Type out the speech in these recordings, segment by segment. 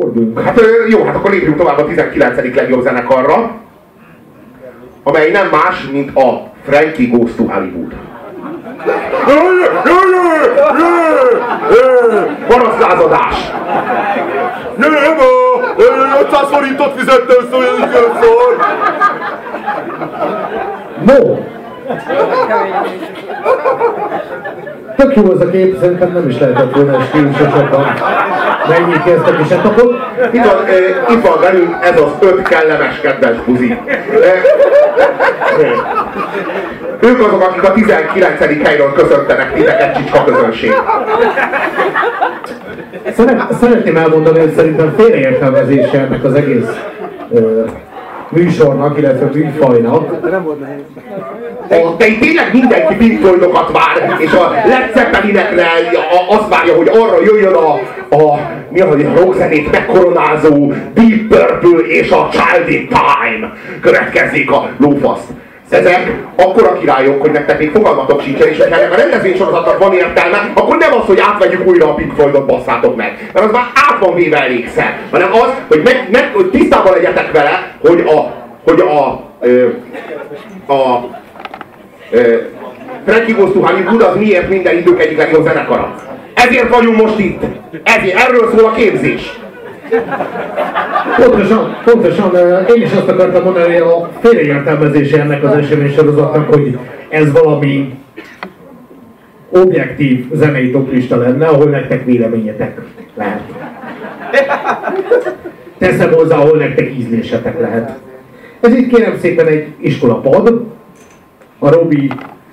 Forduljunk. Hát jó, hát akkor lépjünk tovább a 19. legjobb zenekarra, amely nem más, mint a Frankie Goes to Hollywood. Parasztlázadás! Nem, 500 forintot fizettem szól! No! Tök jó az a kép, szerintem nem is lehetett volna stílusosabban megnyitni ezt a kis etapot. Itt van, eh, itt van velünk ez az öt kellemes kedves buzi. Eh, ők azok, akik a 19. helyről köszöntenek titeket, csicska közönség. Szeret, szeretném elmondani, hogy szerintem félreértelmezése ennek az egész műsornak, illetve műfajnak. A, de itt tényleg mindenki Floydokat vár, és a Led Zeppelinekre azt várja, hogy arra jöjjön a, a mi az, a rockzenét megkoronázó Deep Purple és a Child in Time következik a lófasz. Ezek akkora királyok, hogy nektek még fogalmatok sincsen, és ha ennek a rendezvénysorozatnak van értelme, akkor nem az, hogy átvegyük újra a Pink Floydot, basszátok meg. Mert az már át van véve elégszer. Hanem az, hogy, meg, meg, hogy tisztában legyetek vele, hogy a, hogy a, ö, a ö, Frankie Goes to Hollywood az miért minden idők egyik legjobb zenekara. Ezért vagyunk most itt. Ezért, erről szól a képzés. Pontosan, pontosan, én is azt akartam mondani, hogy a félreértelmezése ennek az eseménysorozatnak, hogy ez valami objektív zenei toplista lenne, ahol nektek véleményetek lehet. Teszem hozzá, ahol nektek ízlésetek lehet. Ez itt kérem szépen egy iskolapad, a Robi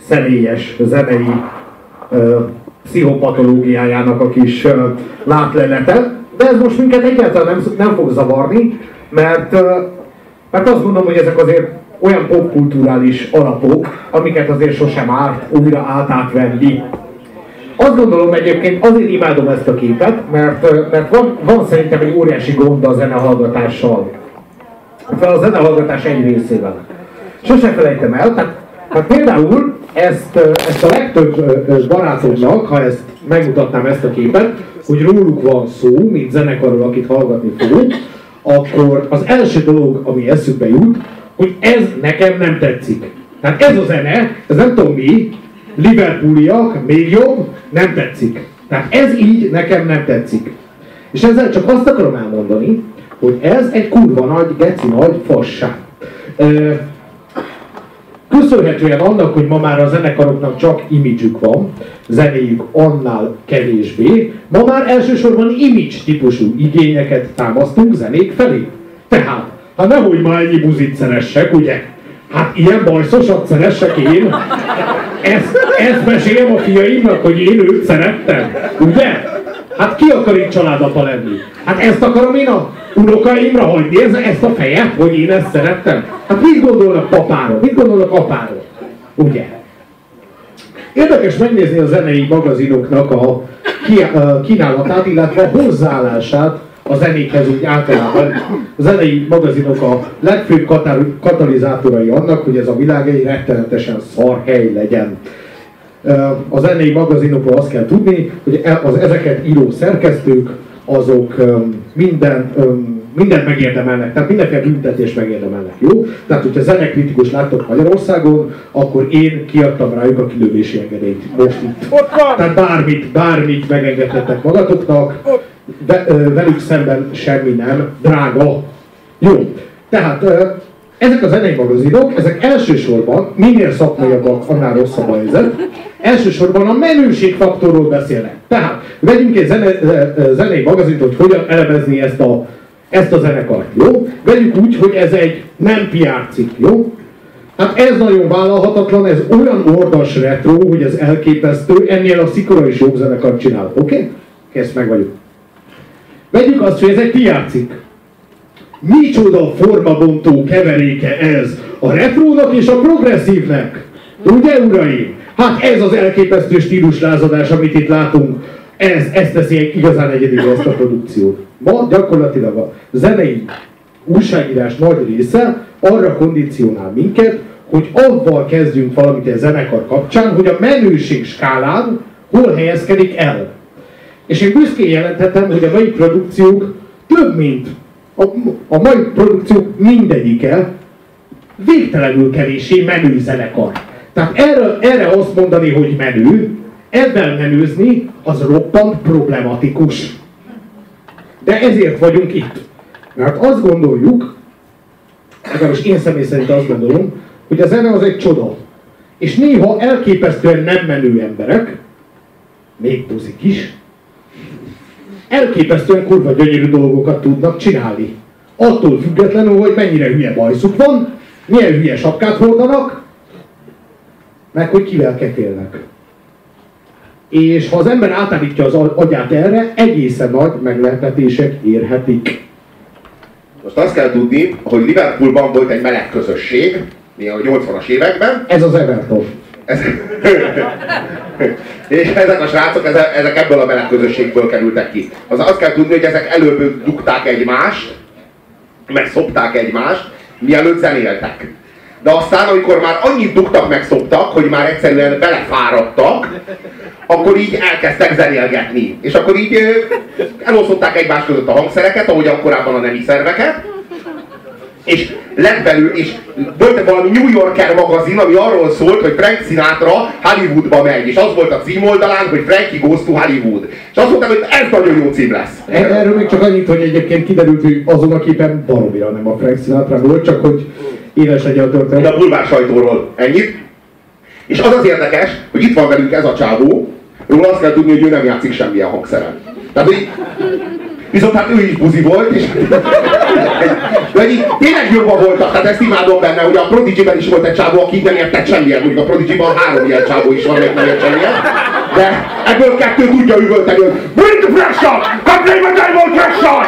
személyes zenei ö, pszichopatológiájának a kis ö, látlelete, de ez most minket egyáltalán nem, nem fog zavarni, mert, mert azt gondolom, hogy ezek azért olyan popkulturális alapok, amiket azért sosem árt újra átátvenni. Azt gondolom egyébként, azért imádom ezt a képet, mert, mert van, van szerintem egy óriási gond a zenehallgatással. Fel a zenehallgatás egy részével. Sose felejtem el, tehát Hát például ezt, ezt a legtöbb barátomnak, ha ezt megmutatnám ezt a képet, hogy róluk van szó, mint zenekarról, akit hallgatni fogunk, akkor az első dolog, ami eszükbe jut, hogy ez nekem nem tetszik. Tehát ez a zene, ez nem tudom mi, Liverpooliak, még jobb, nem tetszik. Tehát ez így nekem nem tetszik. És ezzel csak azt akarom elmondani, hogy ez egy kurva nagy, geci nagy fasság. Köszönhetően annak, hogy ma már a zenekaroknak csak imidzsük van, zenéjük annál kevésbé, ma már elsősorban image típusú igényeket támasztunk zenék felé. Tehát, hát nehogy már ennyi buzit szeressek, ugye? Hát ilyen bajszosat szeressek én? Ezt, ezt mesélem a fiaimnak, hogy én őt szerettem, ugye? Hát ki akar így családapa lenni? Hát ezt akarom én a unokaimra hagyni, ez, ezt a fejet, hogy én ezt szerettem? Hát mit gondolnak papáról? Mit gondolnak apáról? Ugye? Érdekes megnézni a zenei magazinoknak a kínálatát, illetve a hozzáállását a zenékhez úgy általában. A zenei magazinok a legfőbb katalizátorai annak, hogy ez a világ egy rettenetesen szar hely legyen. A zenei magazinokról azt kell tudni, hogy e- az ezeket író szerkesztők, azok minden, öm, mindent megérdemelnek, tehát mindenféle büntetést megérdemelnek, jó? Tehát, hogyha zenekritikus láttok Magyarországon, akkor én kiadtam rájuk a kilövési engedélyt most itt. Tehát bármit, bármit megengedhettek magatoknak, de, velük szemben semmi nem drága. Jó, tehát ezek a zenei magazinok, ezek elsősorban, minél szakmaiabbak, annál rosszabb a helyzet, elsősorban a menőségfaktorról beszélnek. Tehát vegyünk egy zene, zenei magazint, hogy hogyan elemezni ezt a, ezt a zenekart, jó? Vegyük úgy, hogy ez egy nem PR cikk, jó? Hát ez nagyon vállalhatatlan, ez olyan ordas retro, hogy ez elképesztő, ennél a Szikora is jobb zenekart csinál, oké? Okay? Kész, meg vagyunk. Vegyük azt, hogy ez egy PR. Micsoda formabontó keveréke ez a retrónak és a progresszívnek. Ugye, uraim? Hát ez az elképesztő stíluslázadás, amit itt látunk. Ez, ez teszi igazán egyedül ezt a produkciót. Ma gyakorlatilag a zenei újságírás nagy része arra kondicionál minket, hogy avval kezdjünk valamit a zenekar kapcsán, hogy a menőség skálán hol helyezkedik el. És én büszkén jelenthetem, hogy a mai produkciók több mint a, a mai produkció mindegyike végtelenül kevéssé menő zenekar. Tehát erre, erre azt mondani, hogy menő, ebben menőzni, az roppant problematikus. De ezért vagyunk itt. Mert azt gondoljuk, legalábbis én személy szerint azt gondolom, hogy a zene az egy csoda. És néha elképesztően nem menő emberek, még buzik is, elképesztően kurva gyönyörű dolgokat tudnak csinálni. Attól függetlenül, hogy mennyire hülye bajszuk van, milyen hülye sapkát hordanak, meg hogy kivel kefélnek. És ha az ember átállítja az agyát erre, egészen nagy meglepetések érhetik. Most azt kell tudni, hogy Liverpoolban volt egy meleg közösség, mi a 80-as években. Ez az Everton. És ezek a srácok, ezek ebből a meleg közösségből kerültek ki. Az azt kell tudni, hogy ezek előbb dugták egymást, meg szopták egymást, mielőtt zenéltek. De aztán, amikor már annyit dugtak meg szoptak, hogy már egyszerűen belefáradtak, akkor így elkezdtek zenélgetni. És akkor így elosztották egymás között a hangszereket, ahogy korábban a nemi szerveket, és lett belül, és volt valami New Yorker magazin, ami arról szólt, hogy Frank Sinatra Hollywoodba megy, és az volt a címoldalán, hogy Frankie Goes to Hollywood. És azt mondták, hogy ez nagyon jó cím lesz. E- erről még csak annyit, hogy egyébként kiderült, hogy azon a képen baromira nem a Frank Sinatra volt, csak hogy éles egy a történet. De a bulvár sajtóról ennyit. És az az érdekes, hogy itt van velünk ez a csávó, róla azt kell tudni, hogy ő nem játszik semmilyen hangszeren. Tehát, hogy Viszont hát ő is buzi volt, és így tényleg jobban voltak, tehát ezt imádom benne, hogy a prodigy is volt egy csávó, aki nem értett semmilyen, mondjuk a prodigy három ilyen csávó is van, még nem ért semmilyen. De ebből kettő tudja üvölteni, hogy Bring the pressure! Come play my diamond pressure!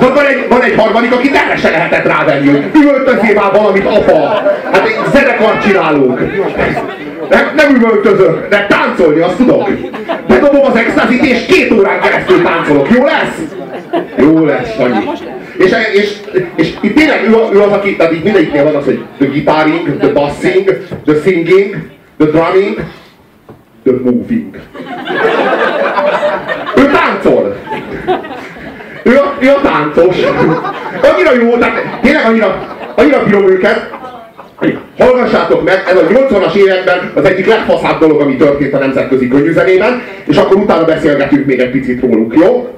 De van egy, van egy harmadik, aki erre se lehetett rávenni, hogy üvöltözé már valamit, apa! Hát egy zenekart csinálunk. Nem, nem üvöltözök, de táncolni azt tudok. Bedobom az extazit, és két órán keresztül táncolok. Jó lesz? Jó lesz, Sanyi. És, és, és itt tényleg ő, ő az, aki, tehát itt mindegyiknél van az, hogy the guitaring, the bassing, the singing, the drumming, the moving. Ő táncol. Ő a, ő a táncos. Annyira jó, tehát tényleg annyira, annyira bírom őket, Hallgassátok meg, ez a 80-as években az egyik legfaszább dolog, ami történt a nemzetközi könnyűzenében, és akkor utána beszélgetünk még egy picit róluk, jó?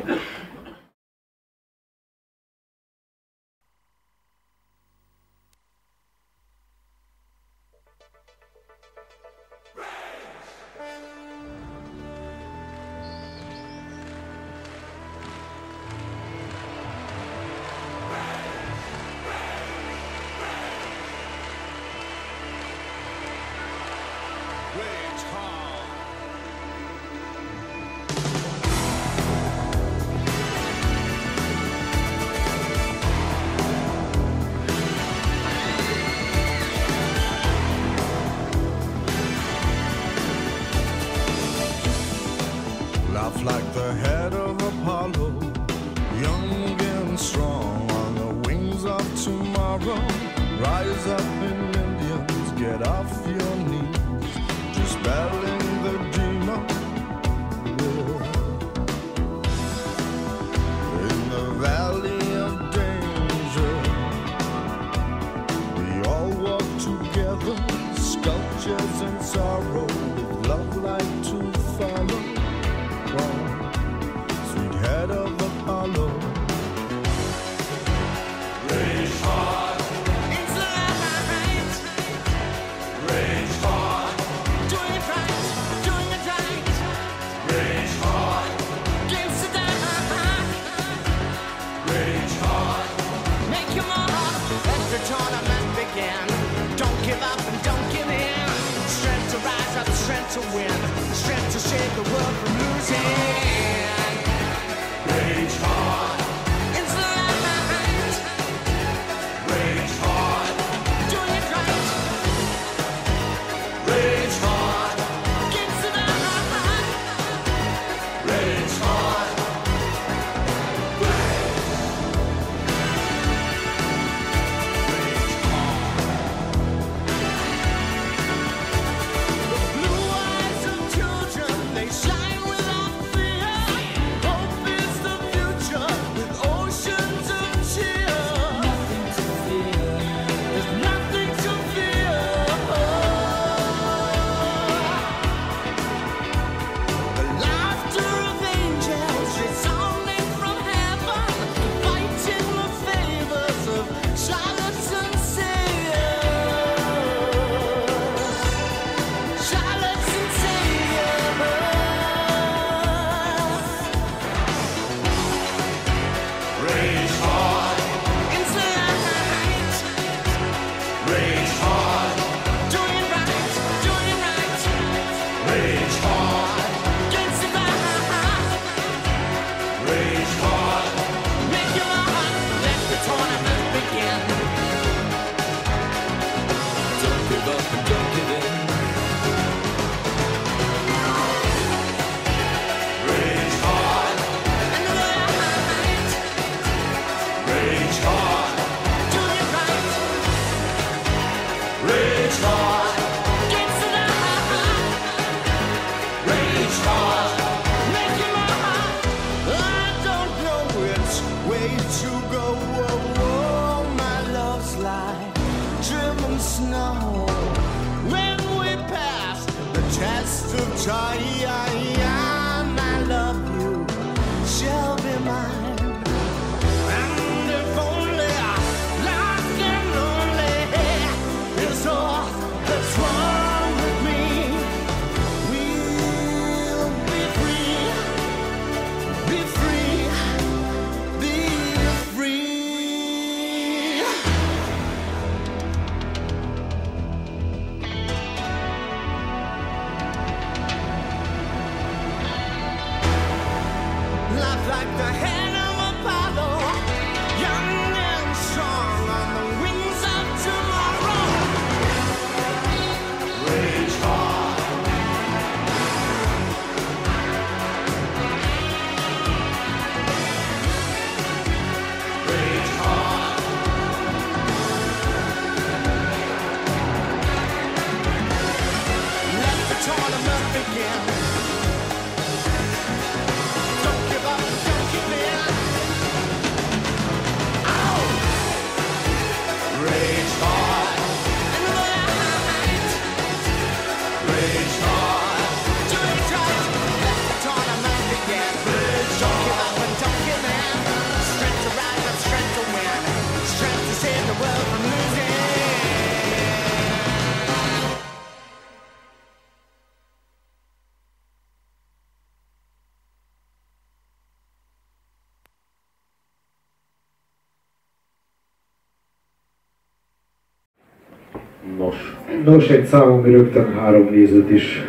Nos, Nos, egy szám, ami rögtön három nézőt is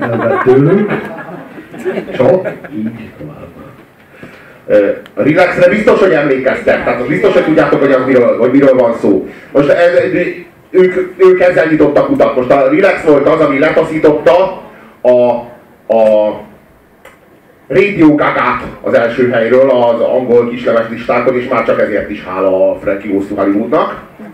elvett tőlünk. Csak így tovább. A relaxre biztos, hogy emlékeztek, tehát az biztos, hogy tudjátok, hogy, az miről, hogy miről van szó. Most ez, ők, ők ezzel nyitottak utat. Most a relax volt az, ami letaszította a, a Radio Gagát az első helyről az angol kislemes listákon, és már csak ezért is hála a Frankie Hollywoodnak. Ö,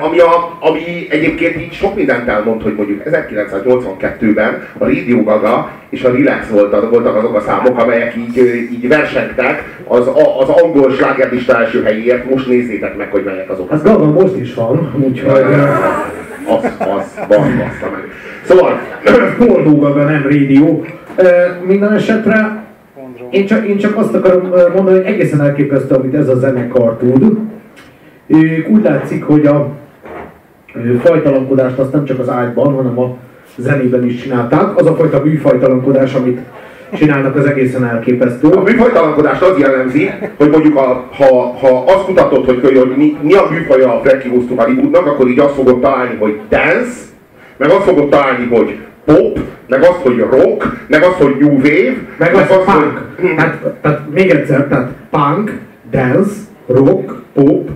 Ami, a, ami egyébként így sok mindent elmond, hogy mondjuk 1982-ben a Radio Gaga és a Relax voltak, voltak azok a számok, amelyek így, így versengtek az, a- az angol slágerlista első helyéért. Most nézzétek meg, hogy melyek azok. Hát Gaga most is van, úgyhogy Az, az, van, bassza meg. Szóval, Boldog Gaga, nem rádió. Minden esetre én csak, én csak azt akarom mondani, hogy egészen elképesztő, amit ez a zenekar tud. Úgy látszik, hogy a fajtalankodást azt nem csak az ágyban, hanem a zenében is csinálták. Az a fajta műfajtalankodás, amit csinálnak, az egészen elképesztő. a műfajtalankodást az jellemzi, hogy mondjuk a, ha, ha azt kutatod, hogy, hogy mi, mi a műfaja a Frankie Goes to Hollywoodnak, akkor így azt fogod találni, hogy dance, meg azt fogod találni, hogy pop, meg azt, hogy rock, meg azt, hogy new wave, Meg az punk. Tehát, tehát még egyszer, tehát punk, dance, rock, pop,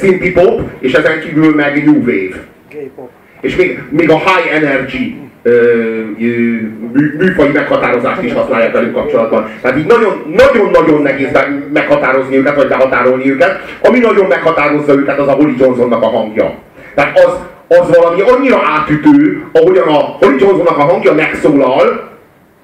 synthi pop, és ezen kívül meg new wave. És még, még a high energy ö, ö, mű, műfai meghatározást is használják velük kapcsolatban. Tehát így nagyon- nagyon-nagyon nehéz meghatározni őket, vagy behatárolni őket. Ami nagyon meghatározza őket, az a Holly Johnsonnak a hangja. Tehát az, az valami annyira átütő, ahogyan a Holly Johnsonnak a hangja megszólal,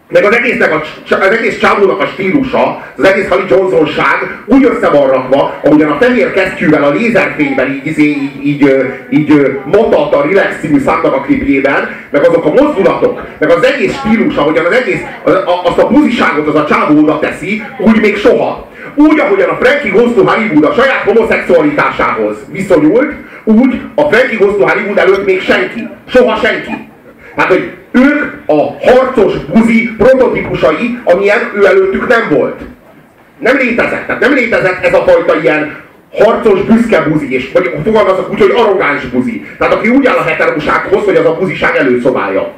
meg az egésznek a, az egész csávónak a stílusa, az egész Holly Johnsonság úgy össze van rakva, ahogyan a fehér kesztyűvel a lézerfényben így, így, így, így, így ö, matat a Relax című számnak a klipjében, meg azok a mozdulatok, meg az egész stílus, ahogyan az egész, az, a, azt a buziságot az a csávó teszi, úgy még soha. Úgy, ahogyan a Frankie Goes to Hollywood a saját homoszexualitásához viszonyult, úgy a Frankie Goes to Hollywood előtt még senki. Soha senki. Hát, hogy ők a harcos buzi prototípusai, amilyen ő előttük nem volt. Nem létezett. Tehát nem létezett ez a fajta ilyen harcos, büszke buzi, és vagy fogalmazok úgy, hogy arrogáns buzi. Tehát aki úgy áll a heterósághoz, hogy az a buziság előszobája.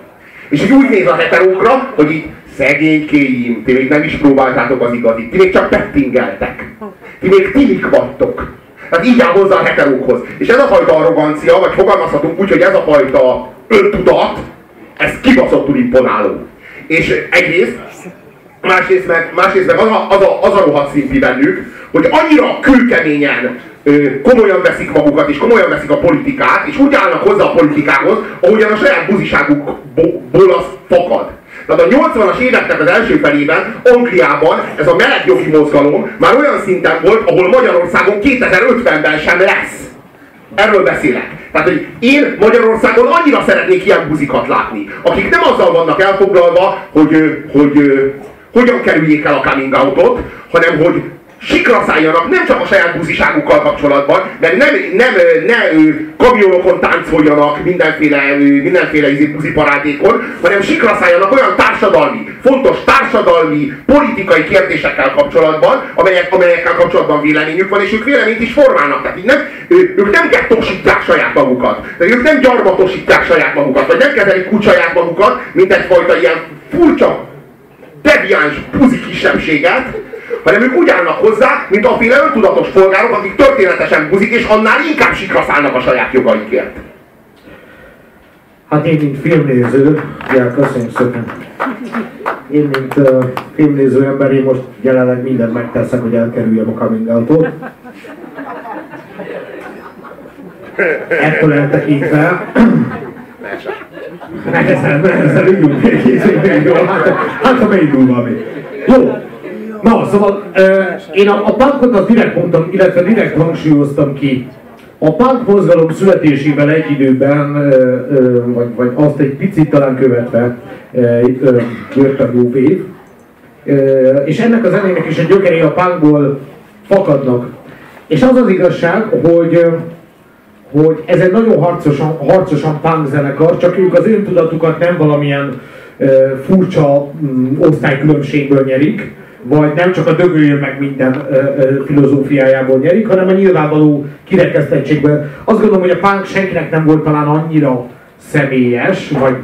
És így úgy néz a heterókra, hogy így szegénykéim, ti még nem is próbáltátok az igazit, ti még csak pettingeltek. Ti még timik vagytok. Tehát így áll hozzá a heterókhoz. És ez a fajta arrogancia, vagy fogalmazhatunk úgy, hogy ez a fajta öntudat, ez kibaszottul imponáló. És egyrészt, másrészt meg, másrészt meg az, a, az, a, az a rohadt színpi bennük, hogy annyira kőkeményen komolyan veszik magukat, és komolyan veszik a politikát, és úgy állnak hozzá a politikához, ahogyan a saját buziságukból az fakad. Tehát a 80-as éveknek az első felében Angliában ez a melegjogi mozgalom már olyan szinten volt, ahol Magyarországon 2050-ben sem lesz. Erről beszélek. Tehát, hogy én Magyarországon annyira szeretnék ilyen buzikat látni, akik nem azzal vannak elfoglalva, hogy, hogy ö, hogyan kerüljék el a coming out-ot, hanem hogy sikra szálljanak nem csak a saját buziságukkal kapcsolatban, mert nem, nem, ne kamionokon táncoljanak mindenféle, mindenféle buziparádékon, hanem sikra szálljanak olyan társadalmi, fontos társadalmi, politikai kérdésekkel kapcsolatban, amelyek, amelyekkel kapcsolatban véleményük van, és ők véleményt is formálnak. Tehát így nem, ők nem gettósítják saját magukat, tehát ők nem gyarmatosítják saját magukat, vagy nem kezelik úgy saját magukat, mint egyfajta ilyen furcsa, deviáns buzi kisebbséget, hanem ők úgy állnak hozzá, mint a féle öntudatos polgárok, akik történetesen buzik, és annál inkább sikra szállnak a saját jogaikért. Hát én, mint filmnéző, ja, köszönjük szépen. Én, mint uh, filmnéző ember, én most jelenleg mindent megteszek, hogy elkerüljem a coming out-ot. Ettől eltekintve, nehezen, nehezen indul még, indul, hát, hát ha beindul valami. Jó, na szóval uh, én a, a punkot azt direkt mondtam, illetve direkt hangsúlyoztam ki. A punk mozgalom születésével egy időben, ö, ö, vagy, vagy azt egy picit talán követve, ö, ö, jött a. Ö, és ennek a zenének is a gyökerei a punkból fakadnak. És az az igazság, hogy ö, hogy ez egy nagyon harcosan, harcosan punk zenekar, csak ők az öntudatukat nem valamilyen ö, furcsa mm, osztálykülönbségből nyerik, vagy nem csak a dögöljön meg minden ö, ö, filozófiájából nyerik, hanem a nyilvánvaló kirekesztettségből. Azt gondolom, hogy a punk senkinek nem volt talán annyira személyes, vagy,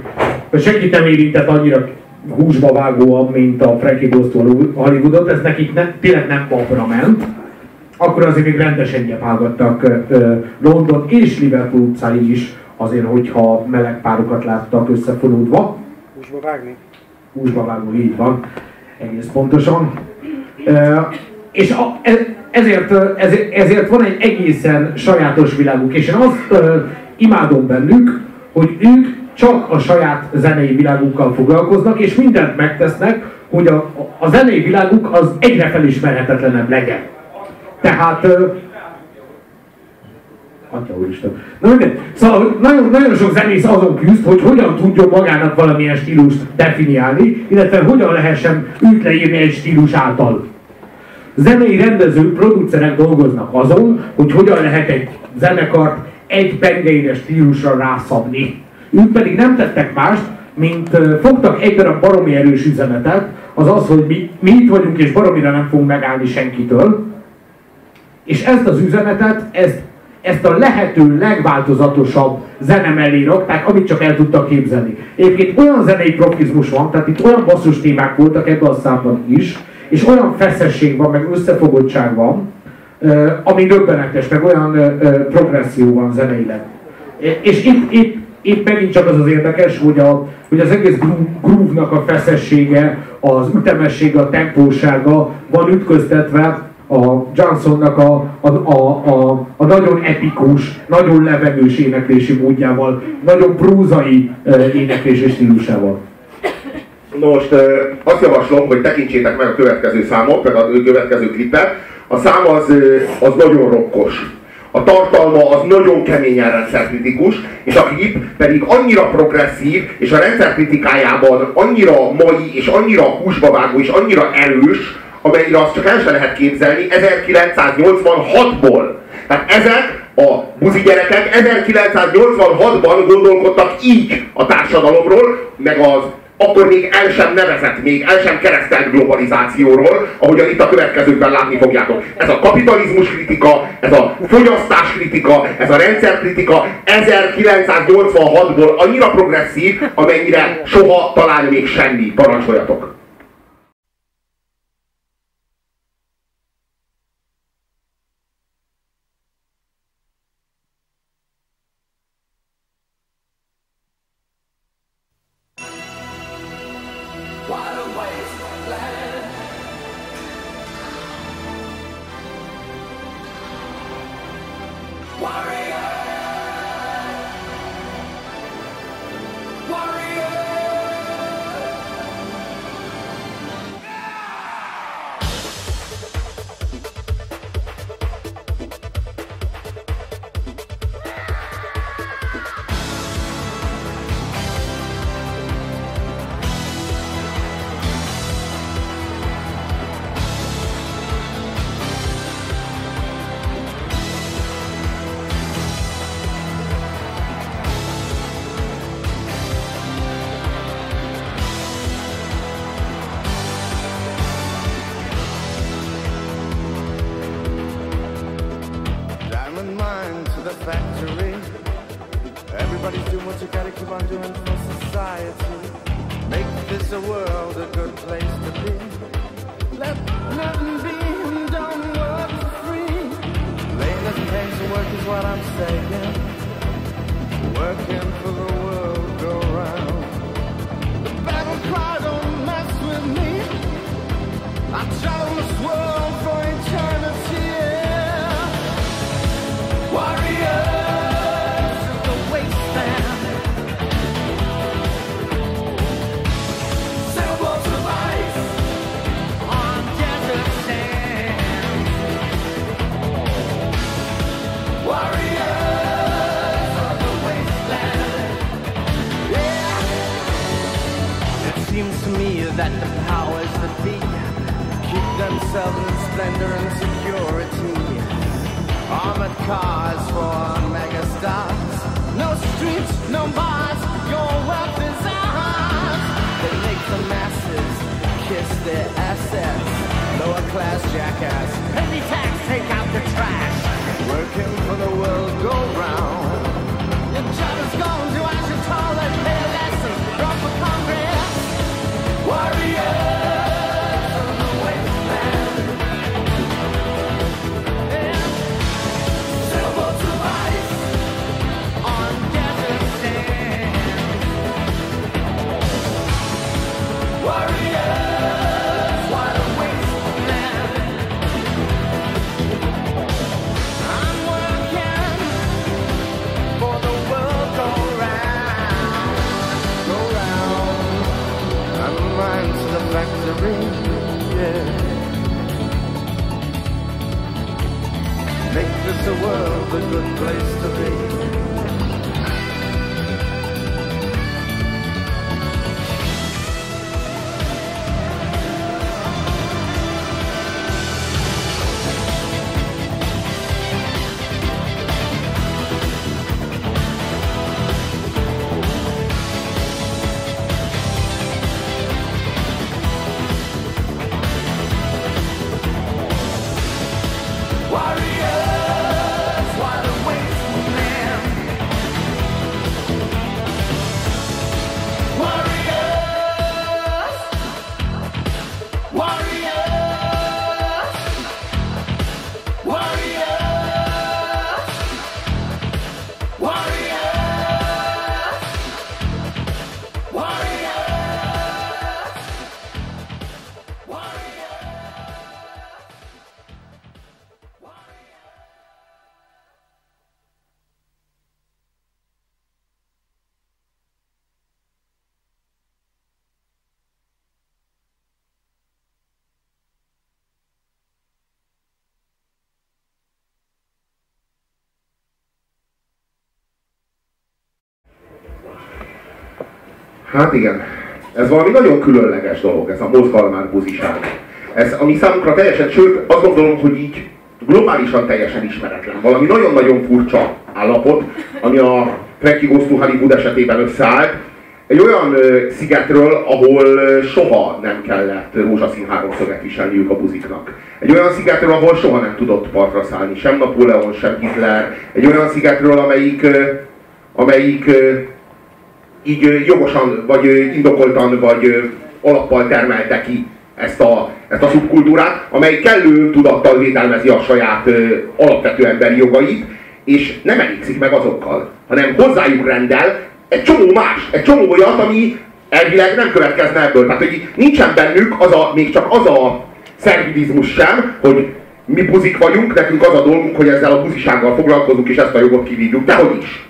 vagy senkit nem érintett annyira húsba vágóan, mint a Frankie Goes to Hollywoodot, ez nekik ne, tényleg nem papra ment. Akkor azért még rendesen gyepálgattak London és Liverpool utcái is, azért, hogyha meleg párokat láttak összefonódva. Húsba vágni. húsba vágó, így van, egész pontosan. És e- ezért, ezért, ezért van egy egészen sajátos világuk, és én azt imádom bennük, hogy ők csak a saját zenei világukkal foglalkoznak, és mindent megtesznek, hogy a, a zenei világuk az egyre felismerhetetlenebb legyen. Tehát Atya úristen. Na. Szóval nagyon, nagyon sok zenész azon küzd, hogy hogyan tudjon magának valamilyen stílust definiálni, illetve hogyan lehessen őt leírni egy stílus által. Zenei rendezők, producerek dolgoznak azon, hogy hogyan lehet egy zenekart egy pengeire stílusra rászabni. Ők pedig nem tettek mást, mint fogtak egy darab baromi erős üzenetet, az az, hogy mi, mi itt vagyunk és baromira nem fogunk megállni senkitől, és ezt az üzenetet, ezt, ezt a lehető legváltozatosabb zene mellé rakták, amit csak el tudtak képzelni. Egyébként olyan zenei profizmus van, tehát itt olyan basszus témák voltak ebben a számban is, és olyan feszesség van, meg összefogottság van, ami döbbenetes, meg olyan progresszió van zeneileg. É- És itt, itt, itt megint csak az az érdekes, hogy, a, hogy az egész groove- groove-nak a feszessége, az ütemessége, a tempósága van ütköztetve a Johnsonnak a, a, a, a, a nagyon epikus, nagyon levegős éneklési módjával, nagyon prózai uh, éneklési stílusával. Na most ö, azt javaslom, hogy tekintsétek meg a következő számot, meg a következő klipet. A szám az, ö, az nagyon rokkos. A tartalma az nagyon keményen rendszerkritikus, és a klip pedig annyira progresszív, és a rendszerkritikájában annyira mai, és annyira húsba vágó, és annyira erős, amennyire azt csak el sem lehet képzelni 1986-ból. Tehát ezek a buzi gyerekek 1986-ban gondolkodtak így a társadalomról, meg az akkor még el sem nevezett, még el sem keresztelt globalizációról, ahogyan itt a következőkben látni fogjátok. Ez a kapitalizmus kritika, ez a fogyasztás kritika, ez a rendszer kritika 1986-ból annyira progresszív, amennyire soha talán még semmi. Parancsoljatok! A good place to be. Hát igen, ez valami nagyon különleges dolog, ez a mozgalmár buziság. Ez, ami számunkra teljesen, sőt, azt gondolom, hogy így globálisan teljesen ismeretlen. Valami nagyon-nagyon furcsa állapot, ami a Frankie Goes to Hollywood esetében összeállt. Egy olyan ö, szigetről, ahol soha nem kellett rózsaszín háromszöget viselniük a buziknak. Egy olyan szigetről, ahol soha nem tudott partra szállni, sem Napóleon, sem Hitler. Egy olyan szigetről, amelyik, ö, amelyik ö, így jogosan, vagy indokoltan, vagy alappal termelte ki ezt a, ezt a szubkultúrát, amely kellő tudattal védelmezi a saját ö, alapvető emberi jogait, és nem elégszik meg azokkal, hanem hozzájuk rendel egy csomó más, egy csomó olyat, ami elvileg nem következne ebből. Tehát, hogy nincsen bennük az a, még csak az a szervidizmus sem, hogy mi buzik vagyunk, nekünk az a dolgunk, hogy ezzel a buzisággal foglalkozunk, és ezt a jogot kivívjuk. Dehogy is.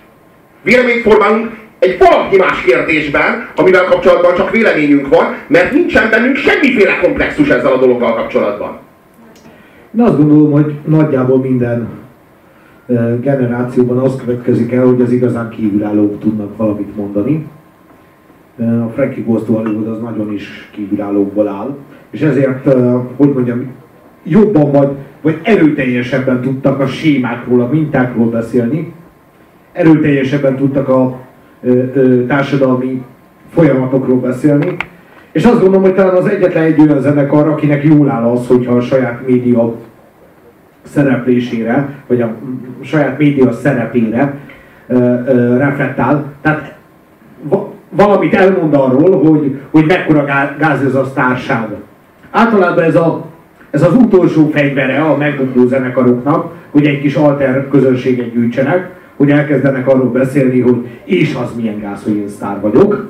Véleményt formálunk egy valami más kérdésben, amivel kapcsolatban csak véleményünk van, mert nincsen bennünk semmiféle komplexus ezzel a dologgal kapcsolatban. Én azt gondolom, hogy nagyjából minden ö, generációban az következik el, hogy az igazán kívülállók tudnak valamit mondani. Ö, A Frankie Goes to Hollywood az nagyon is kívülállókból áll, és ezért, ö, hogy mondjam, jobban vagy, vagy erőteljesebben tudtak a sémákról, a mintákról beszélni, erőteljesebben tudtak a társadalmi folyamatokról beszélni, és azt gondolom, hogy talán az egyetlen egy olyan zenekar, akinek jól áll az, hogyha a saját média szereplésére, vagy a saját média szerepére ö, reflektál. Tehát va- valamit elmond arról, hogy, hogy mekkora gá- gáz ez a sztárság. Általában ez, a, ez az utolsó fegyvere a megbukló zenekaroknak, hogy egy kis alter közönséget gyűjtsenek, hogy elkezdenek arról beszélni, hogy és az milyen gáz, hogy én sztár vagyok.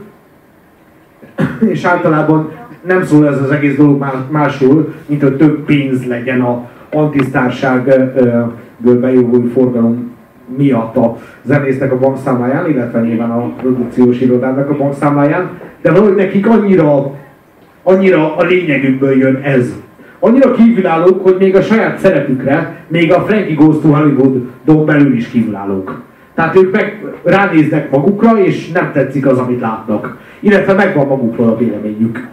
És általában nem szól ez az egész dolog má- másról, mint hogy több pénz legyen a antisztárságből bejövő forgalom miatt a zenésznek a bankszámláján, illetve nyilván a produkciós irodának a bankszámláján, de valahogy nekik annyira, annyira a lényegükből jön ez. Annyira kívülállók, hogy még a saját szerepükre, még a Frankie Goes to Hollywoodon belül is kívülállók. Tehát ők meg ránéznek magukra, és nem tetszik az, amit látnak. Illetve megvan magukról a véleményük.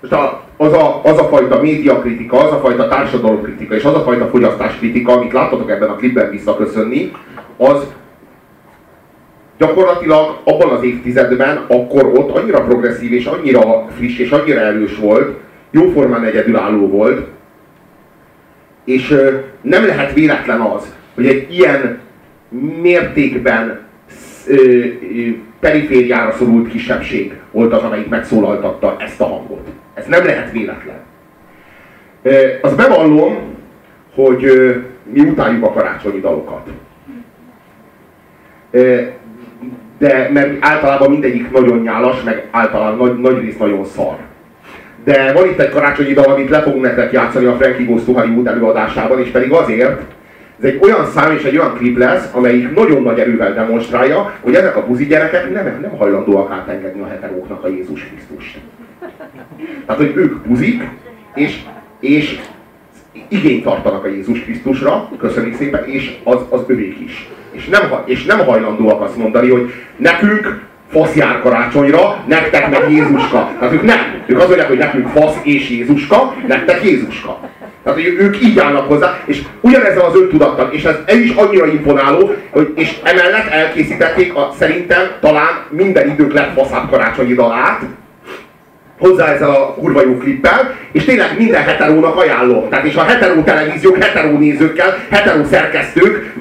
Most a, az, a, az a fajta médiakritika, az a fajta társadalomkritika és az a fajta fogyasztáskritika, amit láttatok ebben a klipben visszaköszönni, az gyakorlatilag abban az évtizedben, akkor ott annyira progresszív és annyira friss és annyira erős volt, jóformán egyedülálló volt, és nem lehet véletlen az, hogy egy ilyen mértékben perifériára szorult kisebbség volt az, amelyik megszólaltatta ezt a hangot. Ez nem lehet véletlen. Az bevallom, hogy mi utáljuk a karácsonyi dalokat. De mert általában mindegyik nagyon nyálas, meg általában nagy, nagy rész nagyon szar. De van itt egy karácsonyi dal, amit le fogunk nektek játszani a Frankie Goes to Hollywood előadásában, és pedig azért, ez egy olyan szám és egy olyan klip lesz, amelyik nagyon nagy erővel demonstrálja, hogy ezek a buzi gyerekek nem, nem hajlandóak átengedni a heteróknak a Jézus Krisztust. Tehát, hogy ők buzik, és, és igényt tartanak a Jézus Krisztusra, köszönjük szépen, és az, az övék is. És nem, és nem hajlandóak azt mondani, hogy nekünk fasz jár karácsonyra, nektek meg Jézuska. Tehát ők nem. Ők azt mondják, hogy nekünk fasz és Jézuska, nektek Jézuska. Tehát hogy ők így állnak hozzá, és ugyanezzel az öntudattal, és ez, ez is annyira imponáló, hogy, és emellett elkészítették a, szerintem talán minden idők legfaszább karácsonyi dalát, hozzá ezzel a kurva jó klippel, és tényleg minden heterónak ajánlom. Tehát és a heteró televíziók, heteró nézőkkel, heteró szerkesztők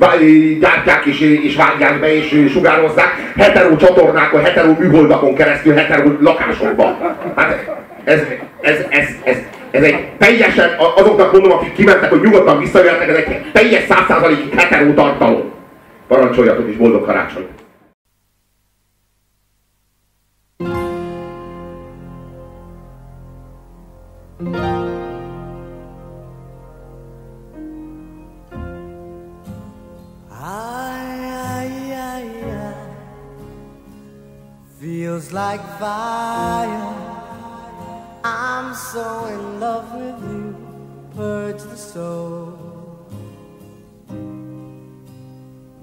gyártják és, és vágják be és sugározzák, heteró csatornákon, heteró műholdakon keresztül, heteró lakásokban. Hát ez, ez, ez, ez, ez egy teljesen, azoknak mondom, akik kimentek, hogy nyugodtan visszajöhetnek, ez egy teljes százszázalékig heteró tartalom. Parancsoljatok és boldog karácsony! Like fire. I'm so in love with you, purge the soul.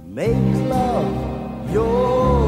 Make love your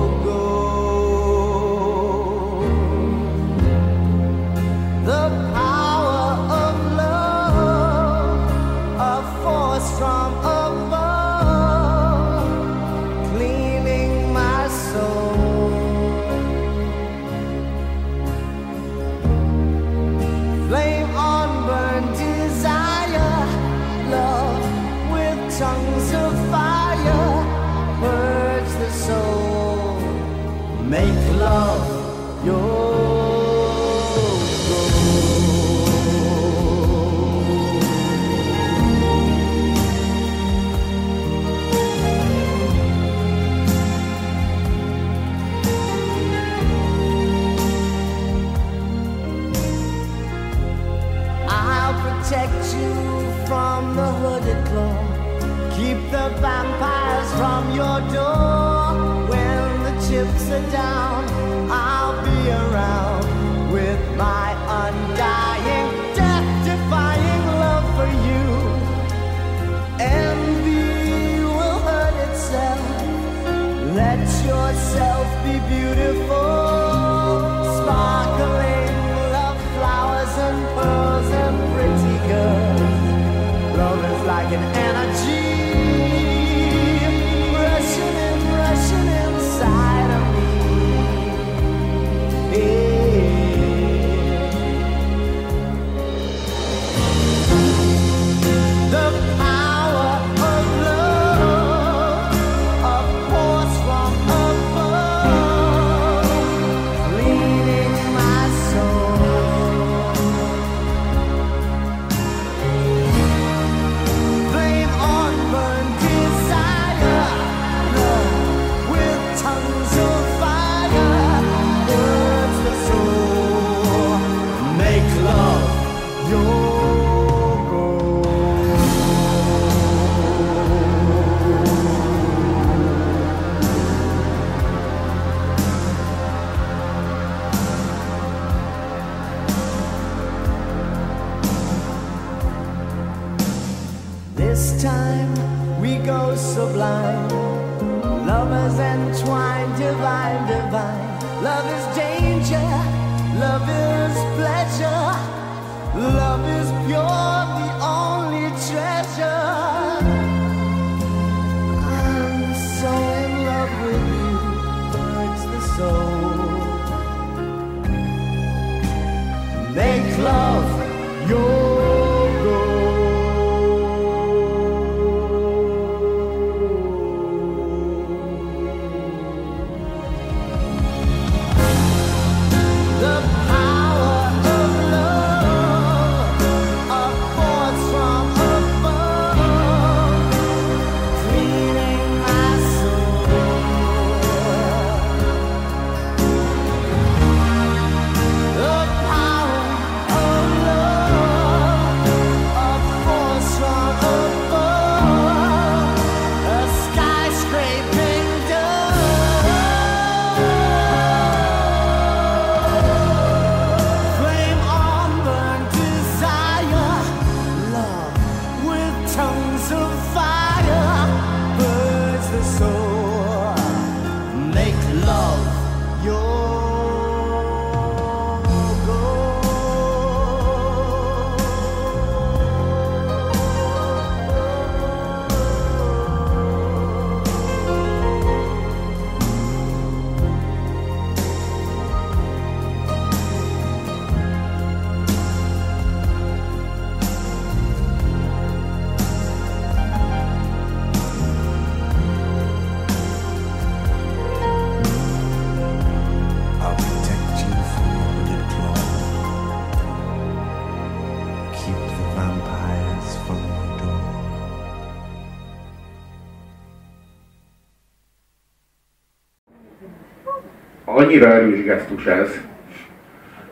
Annyira erős gesztus ez,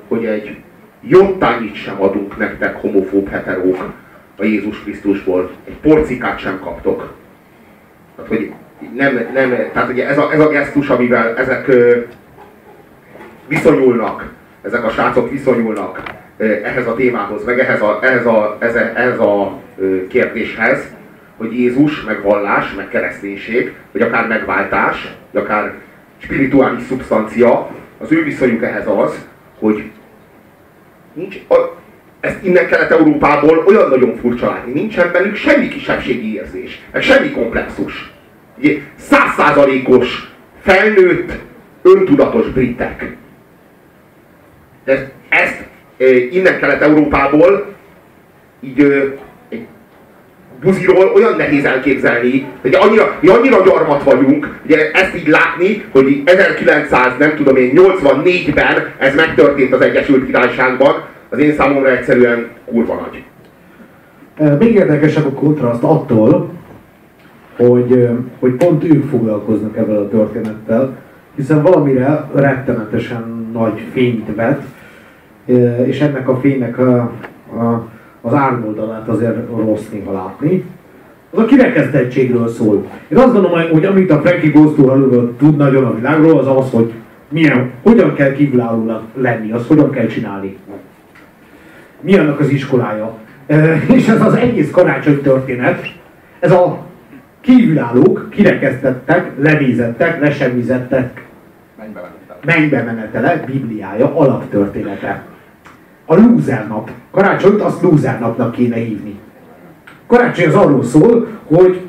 hogy egy jottányit sem adunk nektek homofób heterók a Jézus Krisztusból. Egy porcikát sem kaptok. Tehát, hogy nem, nem, tehát ugye ez a, ez a gesztus, amivel ezek ö, viszonyulnak, ezek a srácok viszonyulnak ö, ehhez a témához, meg ehhez a, ehhez a, ehhez a, ehhez a ö, kérdéshez, hogy Jézus, meg vallás, meg kereszténység, vagy akár megváltás, vagy akár spirituális szubstancia, az ő viszonyuk ehhez az, hogy nincs, a, ezt innen Kelet-Európából olyan nagyon furcsa látni, nincsen bennük semmi kisebbségi érzés, meg semmi komplexus. Százszázalékos, felnőtt, öntudatos britek. Ezt, ezt e, innen Kelet-Európából így buziról olyan nehéz elképzelni, hogy annyira, mi annyira gyarmat vagyunk, ugye ezt így látni, hogy 1900, nem tudom én, 84-ben ez megtörtént az Egyesült Királyságban, az én számomra egyszerűen kurva nagy. Még érdekesebb a kontraszt attól, hogy, hogy pont ők foglalkoznak ebben a történettel, hiszen valamire rettenetesen nagy fényt vet, és ennek a fénynek a, a, az árnyoldalát azért rossz néha látni. Az a kirekesztettségről szól. Én azt gondolom, hogy amit a Frankie Hollywood tud nagyon a világról, az az, hogy milyen, hogyan kell kívülállónak lenni, azt hogyan kell csinálni mi annak az iskolája. E, és ez az egész karácsony történet, ez a kívülállók, kirekesztettek, lenézettek, lesemmizettek, mennybe menetele, bibliája, alaptörténete. A lúzer nap. Karácsonyt azt lúzer napnak kéne hívni. Karácsony az arról szól, hogy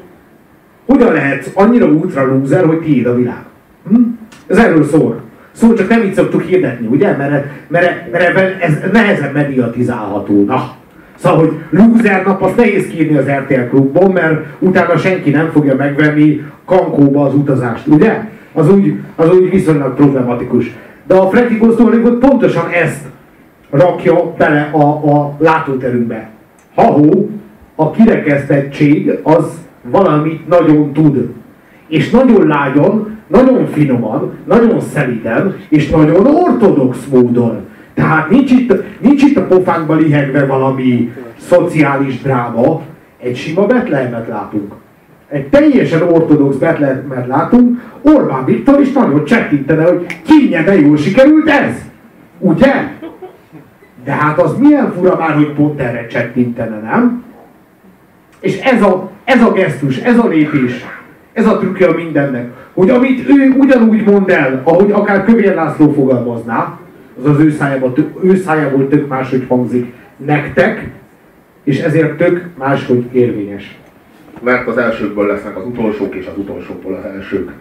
hogyan lehetsz annyira ultra lúzer, hogy tiéd a világ. Hm? Ez erről szól. Szóval csak nem így szoktuk hirdetni, ugye? Mert, mert, mert ez nehezen mediatizálható. Na. Szóval, hogy loser nap, azt nehéz kírni az RTL klubban, mert utána senki nem fogja megvenni kankóba az utazást, ugye? Az úgy, az úgy viszonylag problematikus. De a to Hollywood pontosan ezt rakja bele a, a látóterünkbe. Ha-hó, a kirekesztettség az valamit nagyon tud. És nagyon lágyan, nagyon finoman, nagyon szeliden, és nagyon ortodox módon. Tehát nincs itt, nincs itt a pofánkba lihegve valami szociális dráma, egy sima Betlehemet látunk. Egy teljesen ortodox Betlehemet látunk, Orbán Viktor is nagyon csettintene, hogy kínje, de jól sikerült ez. Ugye? De hát az milyen fura már, hogy pont erre csettintene, nem? És ez a, ez a gesztus, ez a lépés, ez a trükkje a mindennek, hogy amit ő ugyanúgy mond el, ahogy akár Kövér László fogalmazná, az az ő szájából, ő szájából tök máshogy hangzik nektek, és ezért tök máshogy érvényes. Mert az elsőkből lesznek az utolsók, és az utolsókból az elsők.